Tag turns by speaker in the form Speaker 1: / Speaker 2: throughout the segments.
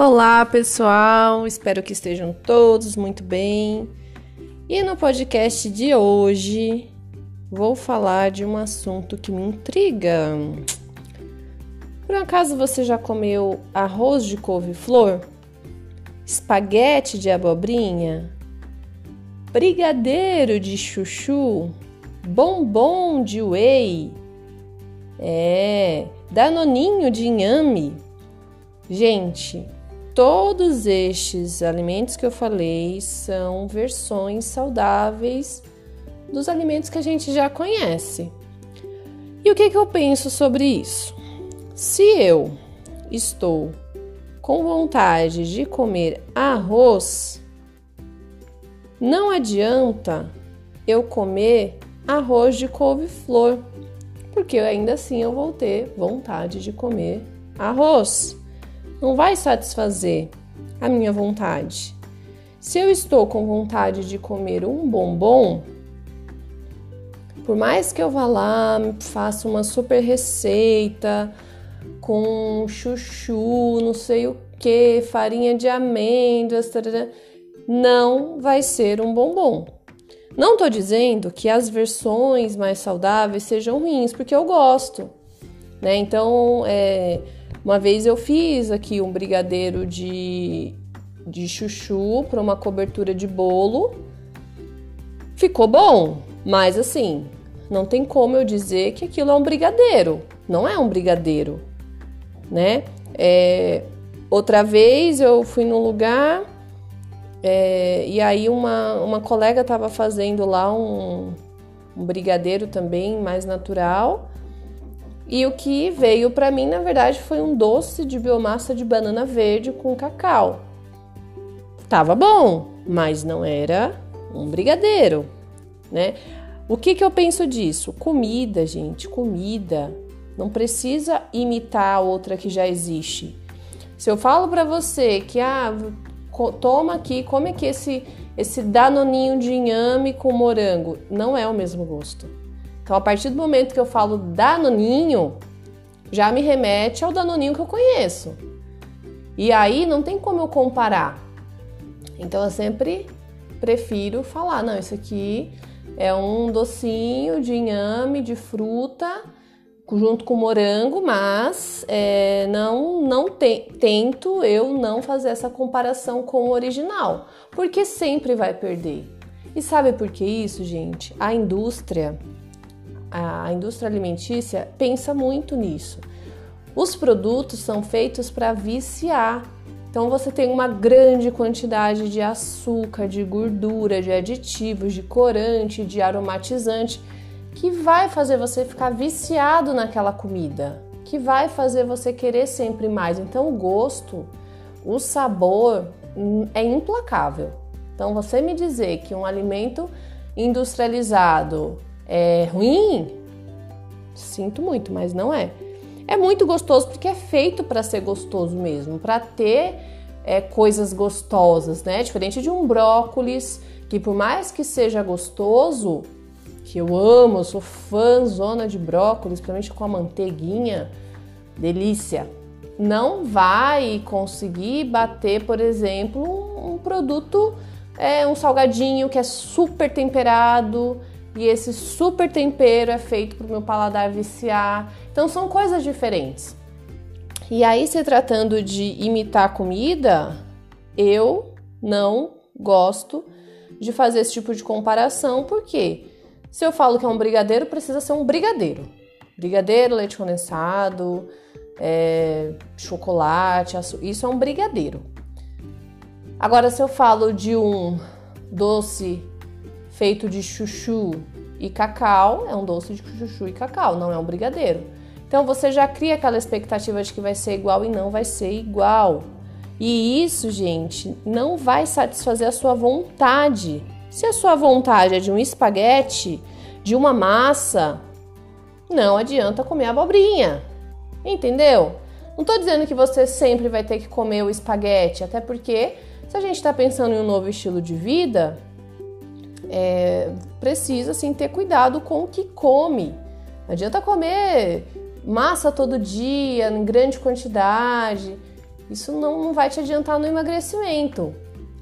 Speaker 1: Olá, pessoal. Espero que estejam todos muito bem. E no podcast de hoje vou falar de um assunto que me intriga. Por acaso você já comeu arroz de couve-flor? Espaguete de abobrinha? Brigadeiro de chuchu? Bombom de whey? É, danoninho de inhame? Gente, todos estes alimentos que eu falei são versões saudáveis dos alimentos que a gente já conhece. E o que, que eu penso sobre isso? Se eu estou com vontade de comer arroz, não adianta eu comer arroz de couve-flor, porque ainda assim eu vou ter vontade de comer arroz não vai satisfazer a minha vontade. Se eu estou com vontade de comer um bombom, por mais que eu vá lá, faça uma super receita com chuchu, não sei o que, farinha de amêndoas, não vai ser um bombom. Não estou dizendo que as versões mais saudáveis sejam ruins, porque eu gosto, né? Então, é, uma vez eu fiz aqui um brigadeiro de, de chuchu para uma cobertura de bolo. Ficou bom, mas assim, não tem como eu dizer que aquilo é um brigadeiro. Não é um brigadeiro, né? É, outra vez eu fui num lugar é, e aí uma, uma colega estava fazendo lá um, um brigadeiro também mais natural. E o que veio para mim, na verdade, foi um doce de biomassa de banana verde com cacau. Tava bom, mas não era um brigadeiro, né? O que que eu penso disso? Comida, gente, comida. Não precisa imitar a outra que já existe. Se eu falo para você que ah, toma aqui, come aqui esse esse danoninho de inhame com morango, não é o mesmo gosto. Então, a partir do momento que eu falo danoninho, já me remete ao danoninho que eu conheço. E aí não tem como eu comparar. Então, eu sempre prefiro falar: não, isso aqui é um docinho de inhame, de fruta, junto com morango, mas é, não, não te, tento eu não fazer essa comparação com o original, porque sempre vai perder. E sabe por que isso, gente? A indústria a indústria alimentícia pensa muito nisso. Os produtos são feitos para viciar. Então você tem uma grande quantidade de açúcar, de gordura, de aditivos, de corante, de aromatizante que vai fazer você ficar viciado naquela comida, que vai fazer você querer sempre mais. Então o gosto, o sabor hum, é implacável. Então você me dizer que um alimento industrializado é ruim? Sinto muito, mas não é. É muito gostoso porque é feito para ser gostoso mesmo, para ter é, coisas gostosas, né? Diferente de um brócolis, que por mais que seja gostoso, que eu amo, eu sou fã zona de brócolis, principalmente com a manteiguinha, delícia. Não vai conseguir bater, por exemplo, um, produto, é, um salgadinho que é super temperado, e esse super tempero é feito para o meu paladar viciar. Então são coisas diferentes. E aí, se tratando de imitar comida, eu não gosto de fazer esse tipo de comparação, porque se eu falo que é um brigadeiro, precisa ser um brigadeiro. Brigadeiro, leite condensado, é, chocolate, isso é um brigadeiro. Agora, se eu falo de um doce feito de chuchu e cacau, é um doce de chuchu e cacau, não é um brigadeiro. Então você já cria aquela expectativa de que vai ser igual e não vai ser igual. E isso, gente, não vai satisfazer a sua vontade. Se a sua vontade é de um espaguete, de uma massa, não adianta comer abobrinha. Entendeu? Não estou dizendo que você sempre vai ter que comer o espaguete, até porque se a gente está pensando em um novo estilo de vida, é, precisa assim, ter cuidado com o que come. Não adianta comer massa todo dia, em grande quantidade. Isso não, não vai te adiantar no emagrecimento,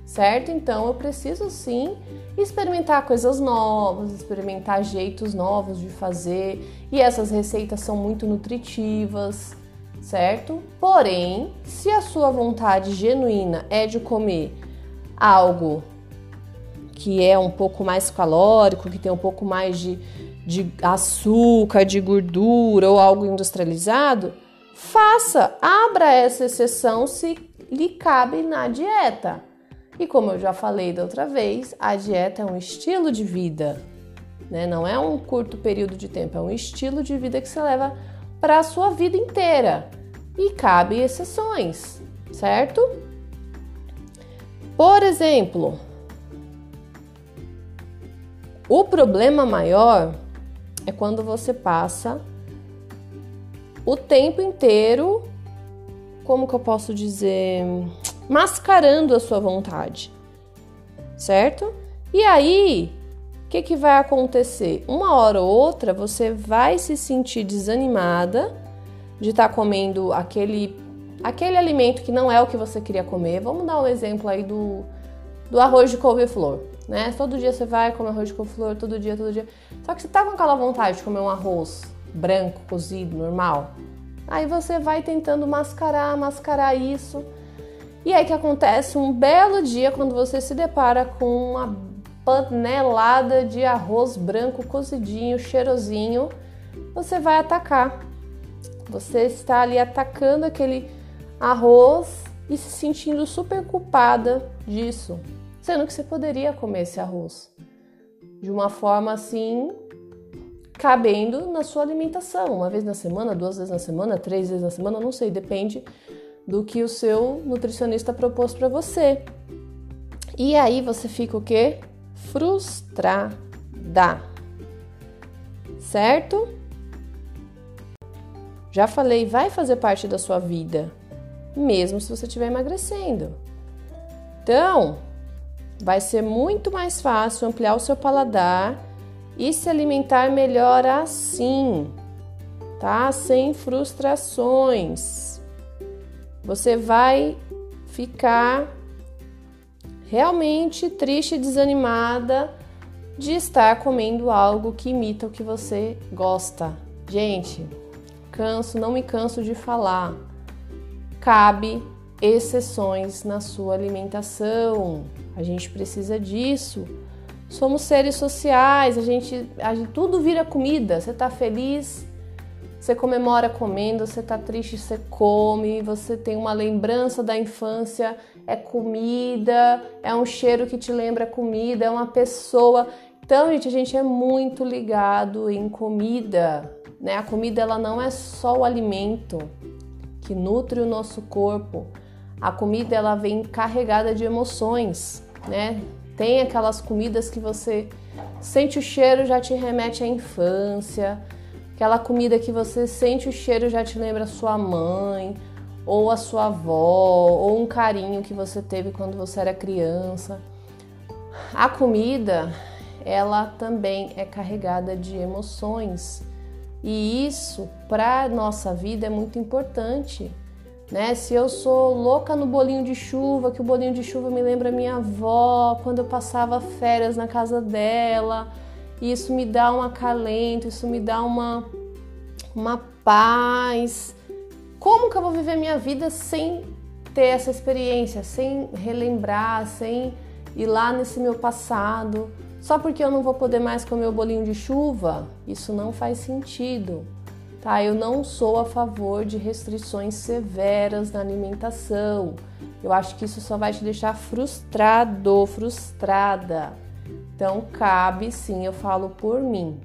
Speaker 1: certo? Então eu preciso sim experimentar coisas novas, experimentar jeitos novos de fazer, e essas receitas são muito nutritivas, certo? Porém, se a sua vontade genuína é de comer algo que é um pouco mais calórico, que tem um pouco mais de, de açúcar, de gordura ou algo industrializado, faça, abra essa exceção se lhe cabe na dieta. E como eu já falei da outra vez, a dieta é um estilo de vida, né? Não é um curto período de tempo, é um estilo de vida que você leva para a sua vida inteira. E cabe exceções, certo? Por exemplo, o problema maior é quando você passa o tempo inteiro, como que eu posso dizer, mascarando a sua vontade, certo? E aí, o que, que vai acontecer? Uma hora ou outra você vai se sentir desanimada de estar tá comendo aquele, aquele alimento que não é o que você queria comer. Vamos dar um exemplo aí do, do arroz de couve-flor, né? Todo dia você vai comer arroz de couve-flor, todo dia, todo dia. Só que você tá com aquela vontade de comer um arroz branco, cozido, normal. Aí você vai tentando mascarar, mascarar isso. E aí que acontece um belo dia quando você se depara com uma panelada de arroz branco cozidinho, cheirosinho, você vai atacar. Você está ali atacando aquele arroz e se sentindo super culpada disso, sendo que você poderia comer esse arroz de uma forma assim cabendo na sua alimentação, uma vez na semana, duas vezes na semana, três vezes na semana, não sei, depende do que o seu nutricionista propôs para você. E aí você fica o quê? Frustrada. Certo? Já falei, vai fazer parte da sua vida, mesmo se você estiver emagrecendo. Então, vai ser muito mais fácil ampliar o seu paladar e se alimentar melhor assim, tá? Sem frustrações. Você vai ficar realmente triste e desanimada de estar comendo algo que imita o que você gosta. Gente, canso, não me canso de falar. Cabe exceções na sua alimentação. A gente precisa disso Somos seres sociais, a gente, a gente tudo vira comida. Você tá feliz, você comemora comendo, você tá triste, você come, você tem uma lembrança da infância, é comida, é um cheiro que te lembra comida, é uma pessoa. Então, gente, a gente é muito ligado em comida, né? A comida ela não é só o alimento que nutre o nosso corpo. A comida ela vem carregada de emoções, né? Tem aquelas comidas que você sente o cheiro já te remete à infância, aquela comida que você sente o cheiro já te lembra sua mãe, ou a sua avó, ou um carinho que você teve quando você era criança. A comida, ela também é carregada de emoções. E isso para nossa vida é muito importante né? Se eu sou louca no bolinho de chuva, que o bolinho de chuva me lembra minha avó, quando eu passava férias na casa dela, isso me dá um acalento, isso me dá uma, uma paz. Como que eu vou viver minha vida sem ter essa experiência, sem relembrar, sem ir lá nesse meu passado? Só porque eu não vou poder mais comer o bolinho de chuva? Isso não faz sentido tá? Eu não sou a favor de restrições severas na alimentação. Eu acho que isso só vai te deixar frustrado, frustrada. Então, cabe sim, eu falo por mim.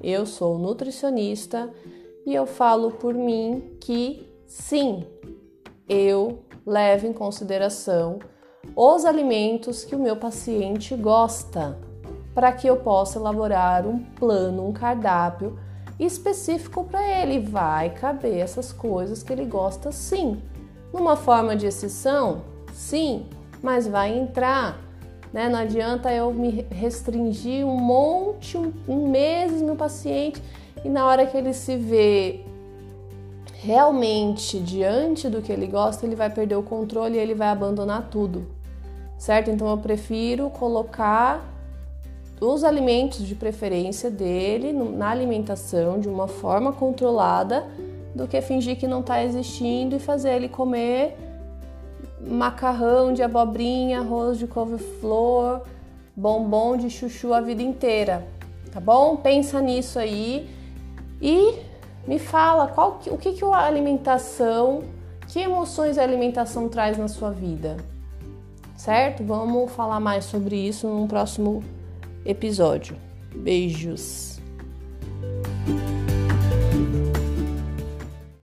Speaker 1: Eu sou nutricionista e eu falo por mim que sim, eu levo em consideração os alimentos que o meu paciente gosta, para que eu possa elaborar um plano, um cardápio específico para ele. Vai caber essas coisas que ele gosta sim. Numa forma de exceção, sim, mas vai entrar. Né? Não adianta eu me restringir um monte, um, um mês no paciente e na hora que ele se vê realmente diante do que ele gosta, ele vai perder o controle e ele vai abandonar tudo, certo? Então eu prefiro colocar os alimentos de preferência dele na alimentação de uma forma controlada do que fingir que não está existindo e fazer ele comer macarrão de abobrinha, arroz de couve-flor, bombom de chuchu a vida inteira, tá bom? Pensa nisso aí e me fala qual, o que, que a alimentação, que emoções a alimentação traz na sua vida, certo? Vamos falar mais sobre isso num próximo episódio. Beijos!